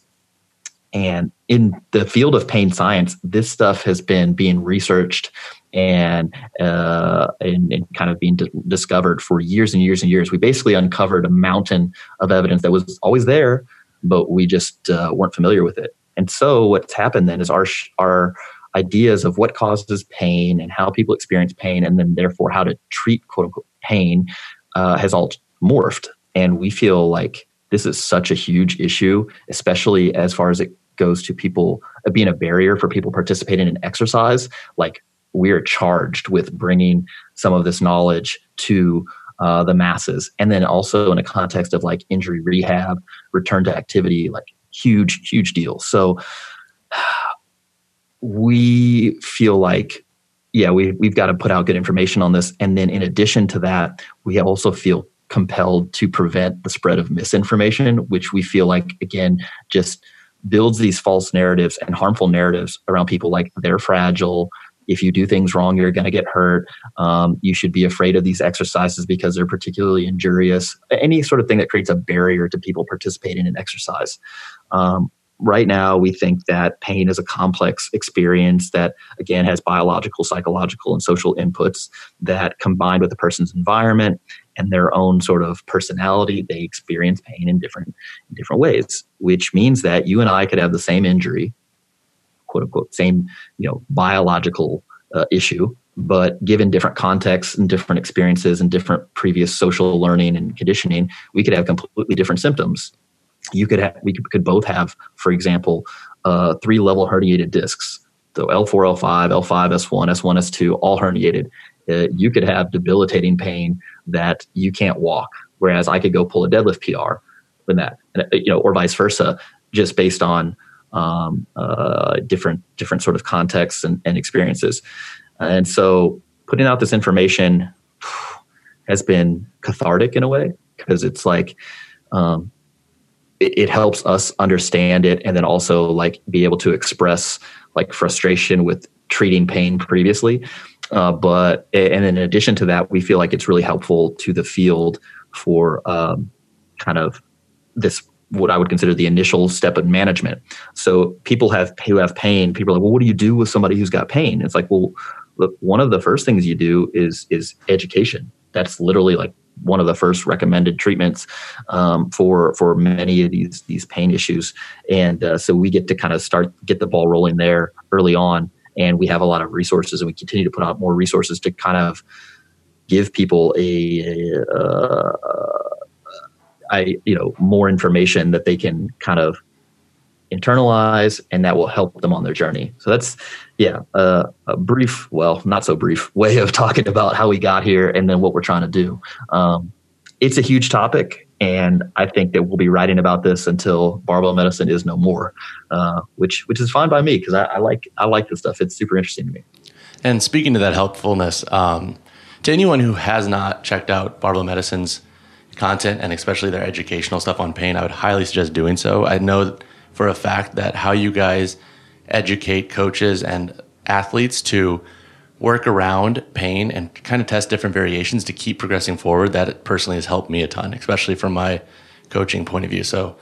And in the field of pain science, this stuff has been being researched and, uh, and, and, kind of being d- discovered for years and years and years. We basically uncovered a mountain of evidence that was always there, but we just uh, weren't familiar with it. And so what's happened then is our our ideas of what causes pain and how people experience pain, and then therefore how to treat quote unquote pain, uh, has all morphed. And we feel like this is such a huge issue, especially as far as it goes to people uh, being a barrier for people participating in exercise. Like we're charged with bringing some of this knowledge to uh, the masses, and then also in a context of like injury rehab, return to activity, like huge, huge deal. So we feel like yeah we, we've got to put out good information on this and then in addition to that we also feel compelled to prevent the spread of misinformation which we feel like again just builds these false narratives and harmful narratives around people like they're fragile if you do things wrong you're going to get hurt. Um, you should be afraid of these exercises because they're particularly injurious. Any sort of thing that creates a barrier to people participating in exercise. Um, right now we think that pain is a complex experience that again has biological psychological and social inputs that combined with the person's environment and their own sort of personality they experience pain in different in different ways which means that you and i could have the same injury quote unquote same you know biological uh, issue but given different contexts and different experiences and different previous social learning and conditioning we could have completely different symptoms. You could have we could both have for example uh, three level herniated discs. So l4 l5 l5 s1 s1 s2 all herniated. Uh, you could have debilitating pain that you can't walk whereas i could go pull a deadlift pr with that uh, you know or vice versa just based on um, uh, different different sort of contexts and, and experiences and so putting out this information has been cathartic in a way because it's like um, it, it helps us understand it and then also like be able to express like frustration with treating pain previously. Uh, but and in addition to that, we feel like it's really helpful to the field for um, kind of this what I would consider the initial step in management. So people have who have pain. People are like, well, what do you do with somebody who's got pain? It's like, well, look, one of the first things you do is is education. That's literally like one of the first recommended treatments um, for for many of these these pain issues, and uh, so we get to kind of start get the ball rolling there early on, and we have a lot of resources, and we continue to put out more resources to kind of give people a, a uh, I, you know more information that they can kind of internalize and that will help them on their journey. So that's yeah uh, a brief well not so brief way of talking about how we got here and then what we're trying to do. Um, it's a huge topic and i think that we'll be writing about this until barbell medicine is no more uh, which which is fine by me because I, I, like i like this stuff. It's super interesting to me. And speaking to that helpfulness um, to anyone who has not checked out barbell medicine's content and especially their educational stuff on pain i would highly suggest doing so. I know for a fact that how you guys educate coaches and athletes to work around pain and kind of test different variations to keep progressing forward that personally has helped me a ton especially from my coaching point of view. So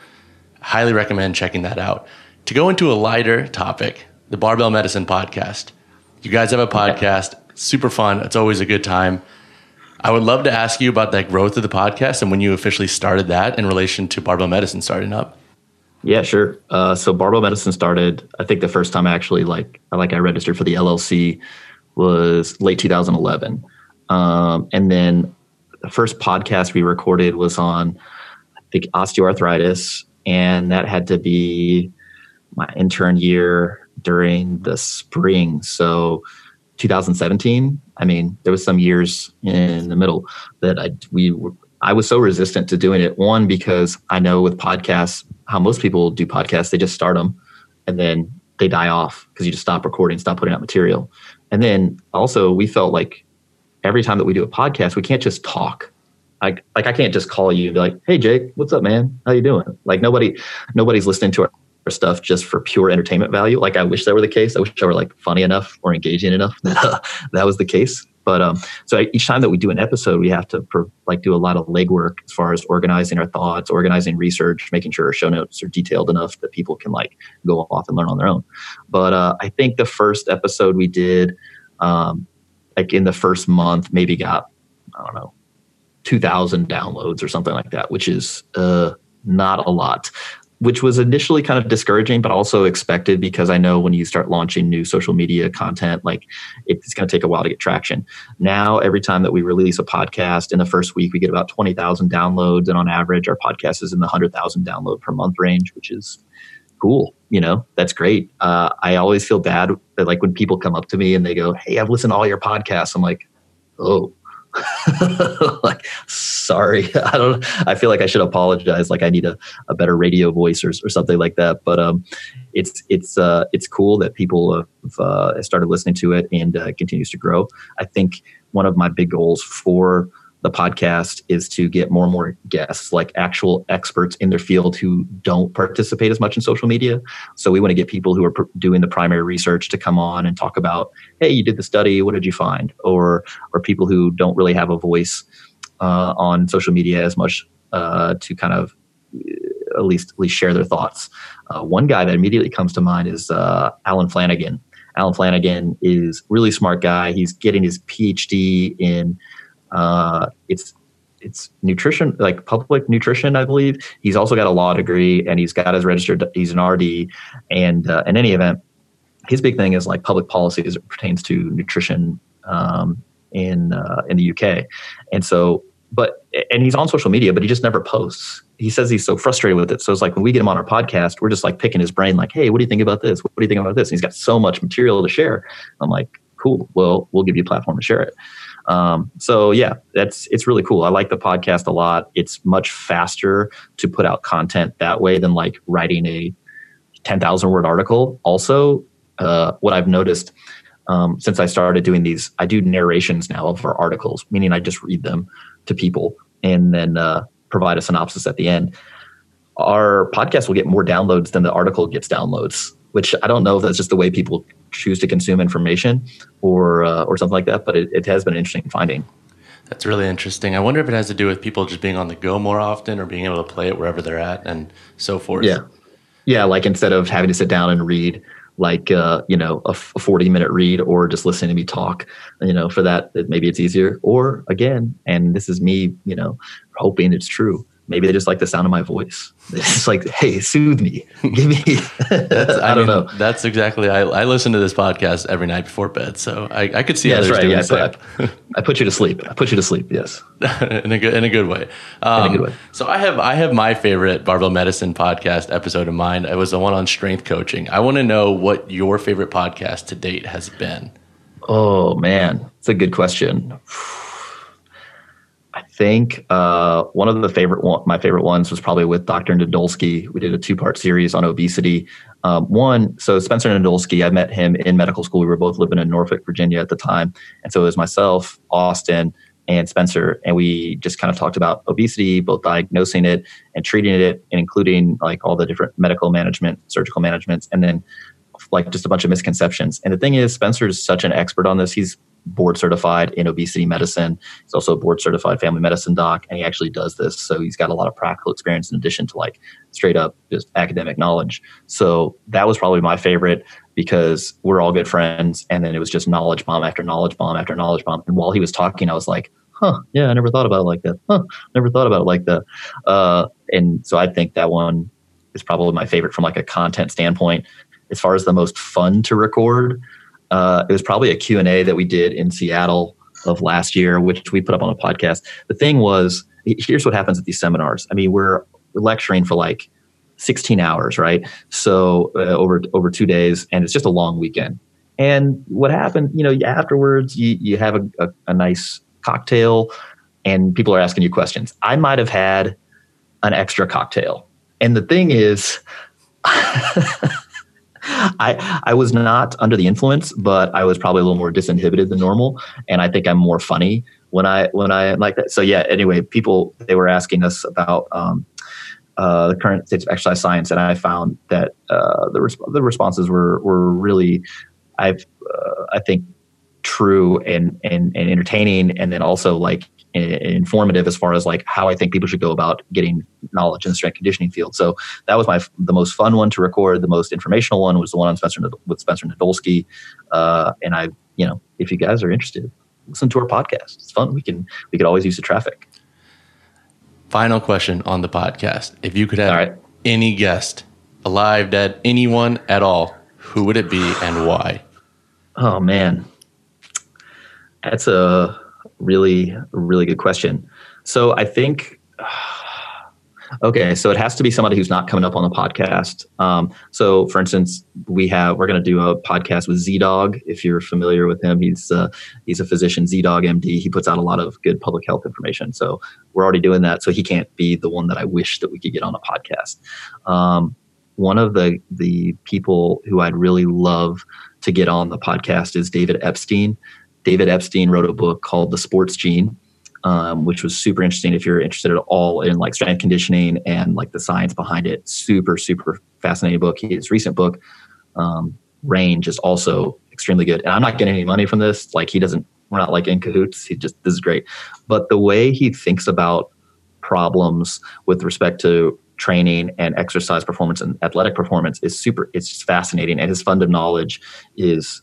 highly recommend checking that out. To go into a lighter topic the barbell medicine podcast. You guys have a podcast super fun it's always a good time i would love to ask you about that growth of the podcast and when you officially started that in relation to barbell medicine starting up yeah, sure. Uh, so barbell medicine started. I think the first time I actually like like I registered for the LLC was late 2011, um, and then the first podcast we recorded was on I think osteoarthritis, and that had to be my intern year during the spring. So 2017. I mean, there was some years in the middle that I we were, I was so resistant to doing it. One because I know with podcasts how most people do podcasts. They just start them and then they die off because you just stop recording, stop putting out material. And then also we felt like every time that we do a podcast, we can't just talk. Like, like I can't just call you and be like, "Hey, Jake, what's up, man? How you doing?" Like nobody, nobody's listening to our stuff just for pure entertainment value. Like I wish that were the case. I wish I were like funny enough or engaging enough that uh, that was the case. But um, so each time that we do an episode, we have to per, like do a lot of legwork as far as organizing our thoughts, organizing research, making sure our show notes are detailed enough that people can like go off and learn on their own. But uh, I think the first episode we did, um, like in the first month, maybe got I don't know, two thousand downloads or something like that, which is uh, not a lot which was initially kind of discouraging, but also expected because I know when you start launching new social media content, like it's going to take a while to get traction. Now, every time that we release a podcast in the first week, we get about 20,000 downloads. And on average, our podcast is in the 100,000 download per month range, which is cool. You know, that's great. Uh, I always feel bad that, like, when people come up to me and they go, Hey, I've listened to all your podcasts, I'm like, Oh, like sorry. I don't i feel like i should apologize. Like i need a, a better radio voice or, or something like that. But um it's it's uh it's cool that people have uh, started listening to it and uh, continues to grow. I think one of my big goals for the podcast is to get more and more guests, like actual experts in their field who don't participate as much in social media. So we want to get people who are pr- doing the primary research to come on and talk about, hey, you did the study, what did you find? Or or people who don't really have a voice uh, on social media as much uh, to kind of uh, at least at least share their thoughts. Uh, one guy that immediately comes to mind is uh, Alan Flanagan. Alan Flanagan is really smart guy. He's getting his PhD in uh, it's it's nutrition, like public nutrition, I believe. He's also got a law degree, and he's got his registered. He's an RD, and uh, in any event, his big thing is like public policy as it pertains to nutrition um, in uh, in the UK, and so. But and he's on social media, but he just never posts. He says he's so frustrated with it. So it's like when we get him on our podcast, we're just like picking his brain, like, "Hey, what do you think about this? What do you think about this?" And he's got so much material to share. I'm like, "Cool. Well, we'll give you a platform to share it." Um, so yeah, that's it's really cool. I like the podcast a lot. It's much faster to put out content that way than like writing a ten thousand word article. Also, uh, what I've noticed um, since I started doing these, I do narrations now of our articles, meaning I just read them to people and then uh, provide a synopsis at the end. Our podcast will get more downloads than the article gets downloads which I don't know if that's just the way people choose to consume information or uh, or something like that. But it, it has been an interesting finding. That's really interesting. I wonder if it has to do with people just being on the go more often or being able to play it wherever they're at and so forth. Yeah, yeah. Like instead of having to sit down and read like uh, you know a, f- a 40 minute read or just listening to me talk you know for that maybe it's easier or again and this is me you know hoping it's true maybe they just like the sound of my voice. It's like, hey, soothe me, give me. I, I, don't mean, know. That's exactly. I, I listen to this podcast every night before bed, so I, I could see yeah, others right. doing yeah, the. I, I, put you to sleep. I put you to sleep. Yes, in a good in a good way. Um, in a good way. So I have I have my favorite barbell medicine podcast episode of mine. It was the one on strength coaching. I want to know what your favorite podcast to date has been. Oh man, it's a good question. I think uh, one of the favorite one, my favorite ones was probably with Dr. Nadolsky. We did a two part series on obesity. Um, one, so Spencer Nadolsky, I met him in medical school. We were both living in Norfolk, Virginia at the time, and so it was myself, Austin, and Spencer, and we just kind of talked about obesity, both diagnosing it and treating it, and including like all the different medical management, surgical managements, and then like just a bunch of misconceptions. And the thing is, Spencer is such an expert on this. He's board certified in obesity medicine. He's also a board certified family medicine doc, and he actually does this. So he's got a lot of practical experience in addition to like straight up just academic knowledge. So that was probably my favorite because we're all good friends. And then it was just knowledge bomb after knowledge bomb after knowledge bomb. And while he was talking, I was like, huh, yeah, I never thought about it like that. Huh, never thought about it like that. Uh, and so I think that one is probably my favorite from like a content standpoint. As far as the most fun to record, uh, it was probably a Q&A that we did in Seattle of last year, which we put up on a podcast. The thing was, here's what happens at these seminars. I mean, we're, we're lecturing for like 16 hours, right? So uh, over over two days, and it's just a long weekend. And what happened, you know, afterwards, you, you have a, a, a nice cocktail, and people are asking you questions. I might have had an extra cocktail. And the thing is, I I was not under the influence, but I was probably a little more disinhibited than normal, and I think I'm more funny when I when I am like that. So yeah. Anyway, people they were asking us about um, uh, the current state of exercise science, and I found that uh, the resp- the responses were were really, I've uh, I think true and, and and entertaining, and then also like informative as far as like how I think people should go about getting knowledge in the strength conditioning field. So that was my the most fun one to record. The most informational one was the one on Spencer with Spencer Nadolsky, uh, and I you know if you guys are interested, listen to our podcast. It's fun. We can we could always use the traffic. Final question on the podcast: If you could have right. any guest, alive, dead, anyone at all, who would it be and why? Oh man, that's a really, really good question. So I think, okay, so it has to be somebody who's not coming up on the podcast. Um, so, for instance, we have we're going to do a podcast with ZDogg. If you're familiar with him, he's uh, he's a physician, ZDoggMD. He puts out a lot of good public health information. So we're already doing that. So he can't be the one that I wish that we could get on a podcast. Um, one of the the people who I'd really love to get on the podcast is David Epstein. David Epstein wrote a book called The Sports Gene, um, which was super interesting if you're interested at all in like strength conditioning and like the science behind it. Super, super fascinating book. His recent book, um, Range, is also extremely good. And I'm not getting any money from this. Like he doesn't, we're not like in cahoots. He just, this is great. But the way he thinks about problems with respect to training and exercise performance and athletic performance is super it's just fascinating and his fund of knowledge is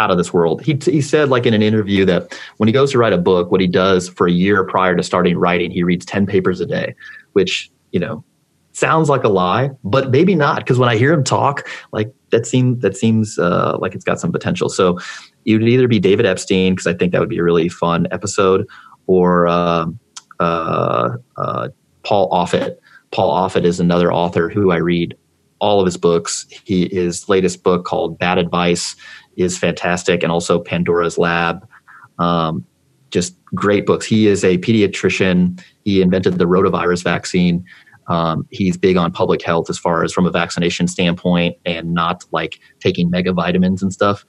out of this world. He, he said, like in an interview, that when he goes to write a book, what he does for a year prior to starting writing, he reads 10 papers a day, which, you know, sounds like a lie, but maybe not. Because when I hear him talk, like that seems that seems uh, like it's got some potential. So it would either be David Epstein, because I think that would be a really fun episode, or uh, uh, uh, Paul Offit. Paul Offit is another author who I read all of his books. He his latest book called Bad Advice is fantastic, and also Pandora's Lab. Um, just great books. He is a pediatrician. He invented the rotavirus vaccine. Um, he's big on public health as far as from a vaccination standpoint and not like taking mega vitamins and stuff.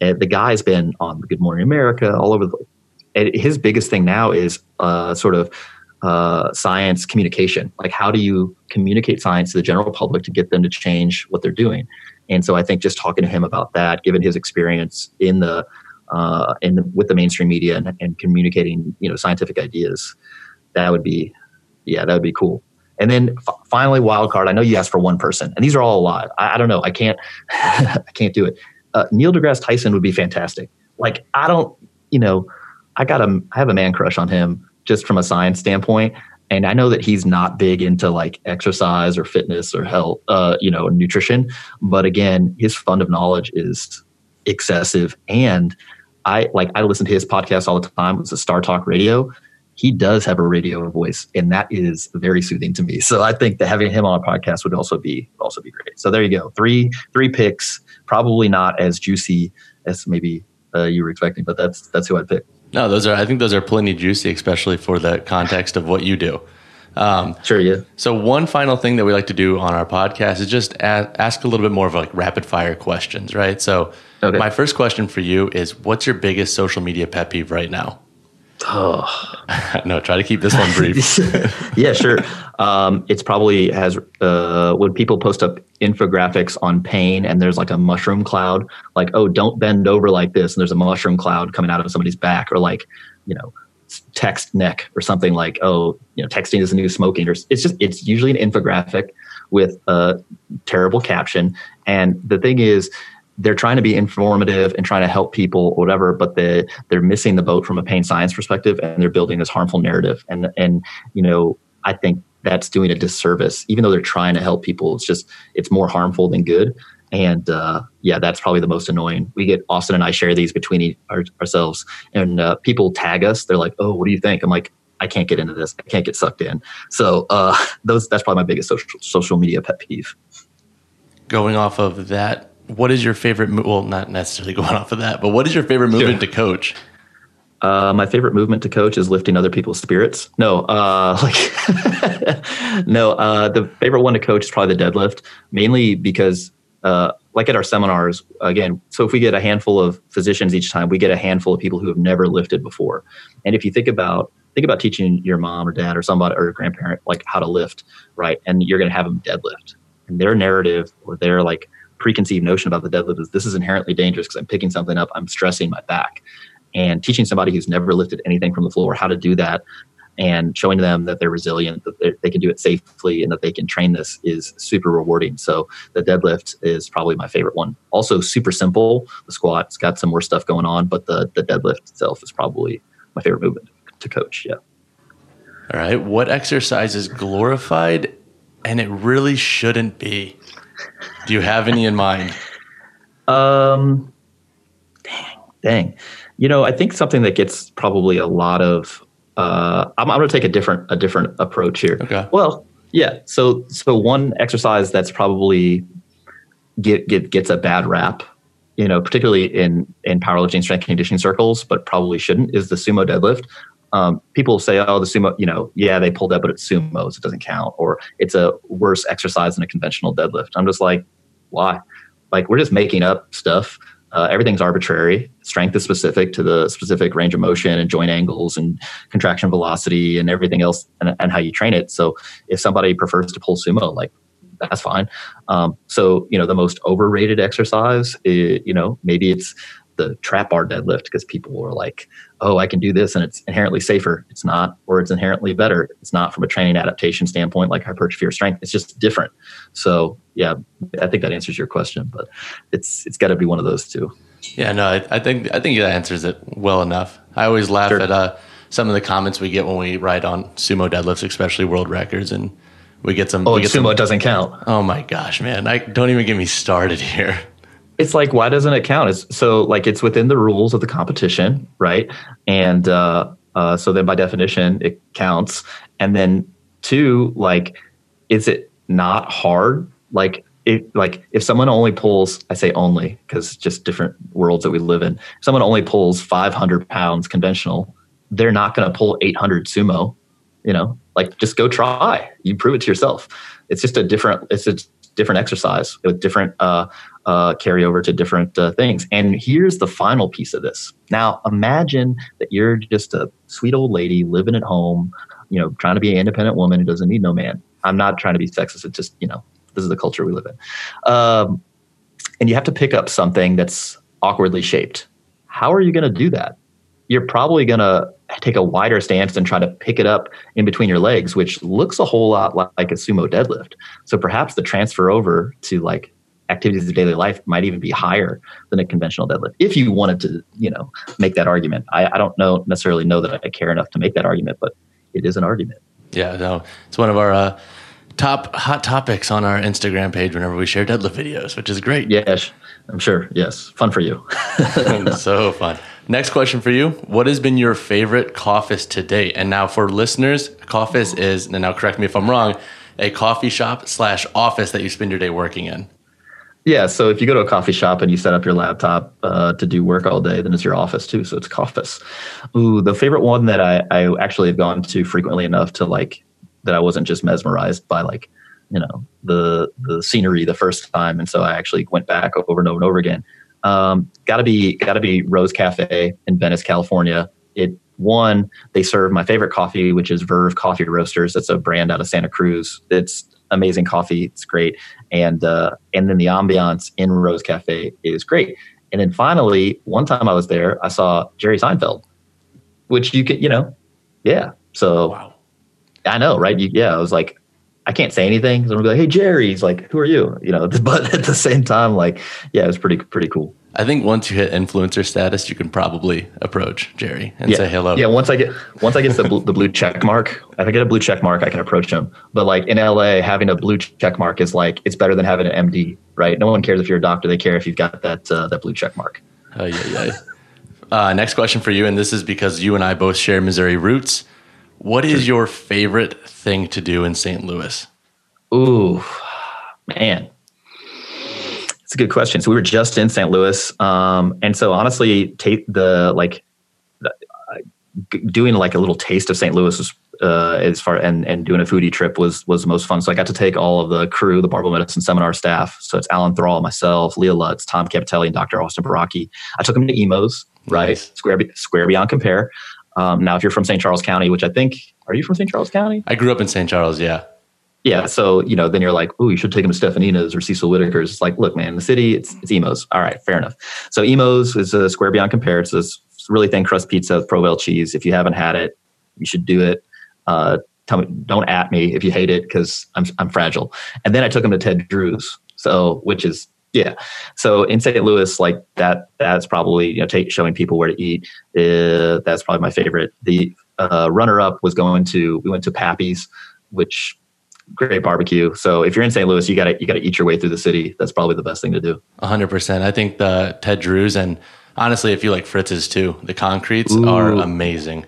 And the guy's been on Good Morning America all over the. And his biggest thing now is uh, sort of uh, science communication. Like, how do you communicate science to the general public to get them to change what they're doing? And so I think just talking to him about that, given his experience in the uh, in the, with the mainstream media and, and, communicating, you know, scientific ideas, that would be, yeah, that would be cool. And then f- finally, wild card. I know you asked for one person, and these are all alive. I, I don't know. I can't. I can't do it. Uh, Neil deGrasse Tyson would be fantastic. Like I don't, you know, I got a, I have a man crush on him just from a science standpoint and I know that he's not big into like exercise or fitness or health, uh, you know, nutrition. But again, his fund of knowledge is excessive. And I like I listen to his podcast all the time. It's a StarTalk Radio. He does have a radio voice, and that is very soothing to me. So I think that having him on a podcast would also be also be great. So there you go, three three picks. Probably not as juicy as maybe uh, you were expecting, but that's that's who I'd pick. No, those are. I think those are plenty juicy, especially for the context of what you do. Um, sure, yeah. So one final thing that we like to do on our podcast is just ask, ask a little bit more of like rapid fire questions, right? So okay. my first question for you is, what's your biggest social media pet peeve right now? Oh no! Try to keep this one brief. yeah, sure. Um, it's probably has uh, when people post up infographics on pain and there's like a mushroom cloud, like oh, don't bend over like this, and there's a mushroom cloud coming out of somebody's back, or like you know, text neck or something like oh, you know, texting is the new smoking, or it's just it's usually an infographic with a terrible caption, and the thing is they're trying to be informative and trying to help people or whatever but they they're missing the boat from a pain science perspective and they're building this harmful narrative. And and you know i think that's doing a disservice. Even though they're trying to help people it's just it's more harmful than good. And uh, yeah that's probably the most annoying. We get austin and i share these between our, ourselves. And uh, people tag us. They're like oh what do you think? I'm like i can't get into this. I can't get sucked in. So uh, those that's probably my biggest social social media pet peeve. Going off of that what is your favorite? Well, not necessarily going off of that, but what is your favorite movement sure. to coach? Uh, my favorite movement to coach is lifting other people's spirits. No, uh, like no. Uh, the favorite one to coach is probably the deadlift, mainly because uh, like at our seminars again so if we get a handful of physicians each time we get a handful of people who have never lifted before and if you think about think about teaching your mom or dad or somebody or a grandparent like how to lift right and you're going to have them deadlift and their narrative or their like preconceived notion about the deadlift is this is inherently dangerous because i'm picking something up i'm stressing my back and teaching somebody who's never lifted anything from the floor how to do that and showing them that they're resilient, that they can do it safely, and that they can train this is super rewarding. So the deadlift is probably my favorite one. Also, super simple. The squat's got some more stuff going on, but the the deadlift itself is probably my favorite movement to coach. Yeah. All right. What exercise is glorified and it really shouldn't be? Do you have any in mind? Um, dang, dang. You know, I think something that gets probably a lot of uh, I'm, I'm going to take a different a different approach here. Okay. Well, yeah. So so one exercise that's probably get, get gets a bad rap, you know, particularly in in powerlifting strength conditioning circles, but probably shouldn't is the sumo deadlift. Um, people say, "Oh, the sumo, you know, yeah, they pulled that, but it's sumos, it doesn't count," or it's a worse exercise than a conventional deadlift. I'm just like, why? Like we're just making up stuff uh, everything's arbitrary. Strength is specific to the specific range of motion and joint angles and contraction velocity and everything else and, and how you train it. So if somebody prefers to pull sumo, like that's fine. Um, so you know the most overrated exercise, is, you know maybe it's the trap bar deadlift because people are like, oh, I can do this and it's inherently safer. It's not, or it's inherently better. It's not from a training adaptation standpoint, like hypertrophy or strength. It's just different. So yeah, I think that answers your question, but it's it's got to be one of those two. Yeah, no, I, I, think I think that answers it well enough. I always laugh sure. at uh, some of the comments we get when we write on sumo deadlifts, especially world records, and we get some. Oh, we get sumo some, doesn't count. Oh my gosh, man! I don't even get me started here it's like why doesn't it count? It's, so like it's within the rules of the competition, right? And uh, uh, so then by definition it counts. And then two, like, is it not hard? Like if like if someone only pulls, I say only because just different worlds that we live in. Someone only pulls 500 pounds conventional, they're not going to pull 800 sumo. You know, like just go try. You prove it to yourself. It's just a different. It's a different exercise with different uh, uh, carry over to different uh, things. And here's the final piece of this. Now, imagine that you're just a sweet old lady living at home, you know, trying to be an independent woman who doesn't need no man. I'm not trying to be sexist. It's just, you know, this is the culture we live in. Um, and you have to pick up something that's awkwardly shaped. How are you going to do that? You're probably going to take a wider stance and try to pick it up in between your legs, which looks a whole lot like a sumo deadlift. So perhaps the transfer over to like activities of daily life might even be higher than a conventional deadlift if you wanted to you know make that argument. I, I don't know necessarily know that i care enough to make that argument but it is an argument. Yeah no it's one of our uh, top hot topics on our instagram page whenever we share deadlift videos which is great. Yes i'm sure. Yes fun for you. So fun. Next question for you. What has been your favorite coffice to date? And now for listeners coffice is and now correct me if i'm wrong a coffee shop slash office that you spend your day working in yeah, so if you go to a coffee shop and you set up your laptop uh, to do work all day, then it's your office too. So it's office. Ooh, the favorite one that I, I actually have gone to frequently enough to like that I wasn't just mesmerized by like you know the the scenery the first time, and so I actually went back over and over and over again. Um, gotta be gotta be Rose Cafe in Venice, California. It one they serve my favorite coffee, which is Verve Coffee Roasters. That's a brand out of Santa Cruz. It's amazing coffee. It's great, and uh, and then the ambiance in Rose Cafe is great. And then finally, one time I was there, I saw Jerry Seinfeld, which you could, you know, yeah. So wow. I know, right? You, yeah, I was like, I can't say anything. So I'm gonna be like, hey, Jerry. He's like, who are you? You know, but at the same time, like, yeah, it was pretty pretty cool. I think once you hit influencer status, you can probably approach Jerry and yeah. say hello. Yeah, once I get once I get the blue, the blue check mark, if I get a blue check mark, I can approach him. But like in LA, having a blue check mark is like it's better than having an MD, right? No one cares if you're a doctor; they care if you've got that uh, that blue check mark. Oh yeah, yeah. Uh, next question for you, and this is because you and I both share Missouri roots. What is your favorite thing to do in St. Louis? Ooh, man. It's a good question. So we were just in St. Louis, um, and so honestly, take the like the, uh, doing like a little taste of St. Louis was uh, as far and and doing a foodie trip was was the most fun. So I got to take all of the crew, the barbell medicine seminar staff. So it's Alan Thrall, myself, Leah Lutz, Tom Campitelli, and Dr. Austin Baraki. I took them to Imo's, right? Nice. Square Square Beyond Compare. Um, now, if you're from St. Charles County, which I think, are you from St. Charles County? I grew up in St. Charles. Yeah. Yeah, so you know, then you're like, oh, you should take them to Stefanina's or Cecil Whitaker's. It's like, look, man, the city, it's it's Imo's. All right, fair enough. So Imo's is a Square Beyond Compare. It's this really thin crust pizza with Provel cheese. If you haven't had it, you should do it. Uh, tell me, don't at me if you hate it because I'm I'm fragile. And then I took them to Ted Drewes, so which is yeah. So in St. Louis, like that, that's probably you know take, showing people where to eat. Uh, that's probably my favorite. The uh, runner up was going to we went to Pappy's, which great barbecue. So if you're in St. Louis, you got to you got to eat your way through the city. That's probably the best thing to do. hundred percent. I think the Ted Drewes and honestly, if you like Fritz's too, the concretes Ooh. are amazing.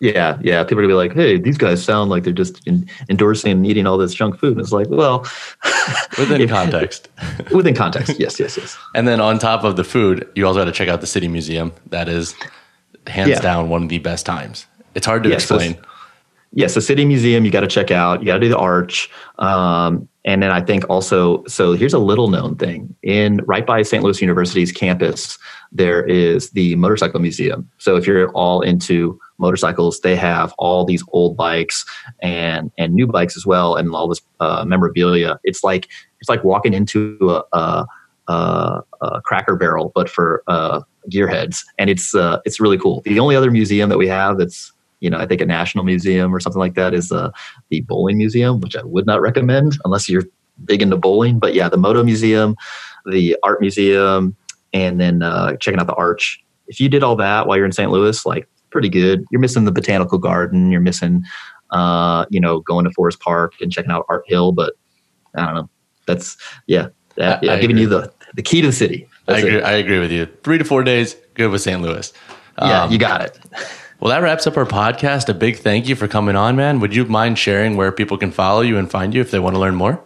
Yeah, yeah. People are gonna be like, "Hey, these guys sound like they're just in, endorsing and eating all this junk food." And it's like, well, within if, context. within context, yes, yes, yes. And then on top of the food, you also got to check out the City Museum. That is hands yeah. down one of the best times. It's hard to explain. So yes, the City Museum you got to check out. You got to do the Arch, um, and then I think also. So here's a little known thing in right by St. Louis University's campus. There is the Motorcycle Museum. So if you're all into motorcycles, they have all these old bikes and and new bikes as well, and all this uh, memorabilia. It's like it's like walking into a, a, a, Cracker Barrel, but for uh, gearheads, and it's uh, it's really cool. The only other museum that we have that's you know, I think a national museum or something like that is uh, the bowling museum, which I would not recommend unless you're big into bowling. But yeah, the Moto Museum, the Art Museum, and then uh, checking out the Arch. If you did all that while you're in St. Louis, like pretty good. You're missing the Botanical Garden. You're missing, uh, you know, going to Forest Park and checking out Art Hill. But I don't know. That's yeah. That, I, I've given you the the key to the city. That's I agree. It. I agree with you. Three to four days, good with St. Louis. Yeah, um, you got it. Well, that wraps up our podcast. A big thank you for coming on, man. Would you mind sharing where people can follow you and find you if they want to learn more?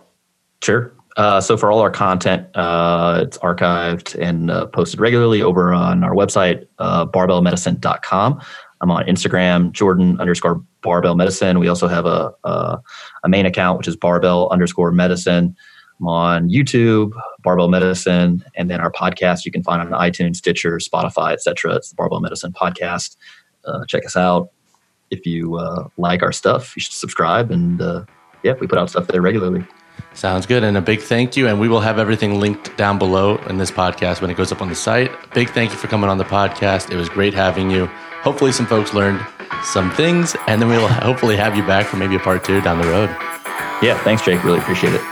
Sure. Uh, so for all our content, uh, it's archived and uh, posted regularly over on our website, uh, barbellmedicine.com. I'm on Instagram, Jordan underscore barbell medicine. We also have a, a, a main account, which is barbell underscore medicine. I'm on YouTube, Barbell Medicine, and then our podcast you can find on iTunes, Stitcher, Spotify, etc. It's the Barbell Medicine podcast uh, check us out. If you uh, like our stuff, you should subscribe. And uh, yeah, we put out stuff there regularly. Sounds good. And a big thank you. And we will have everything linked down below in this podcast when it goes up on the site. Big thank you for coming on the podcast. It was great having you. Hopefully, some folks learned some things, and then we'll hopefully have you back for maybe a part two down the road. Yeah, thanks, Jake. Really appreciate it.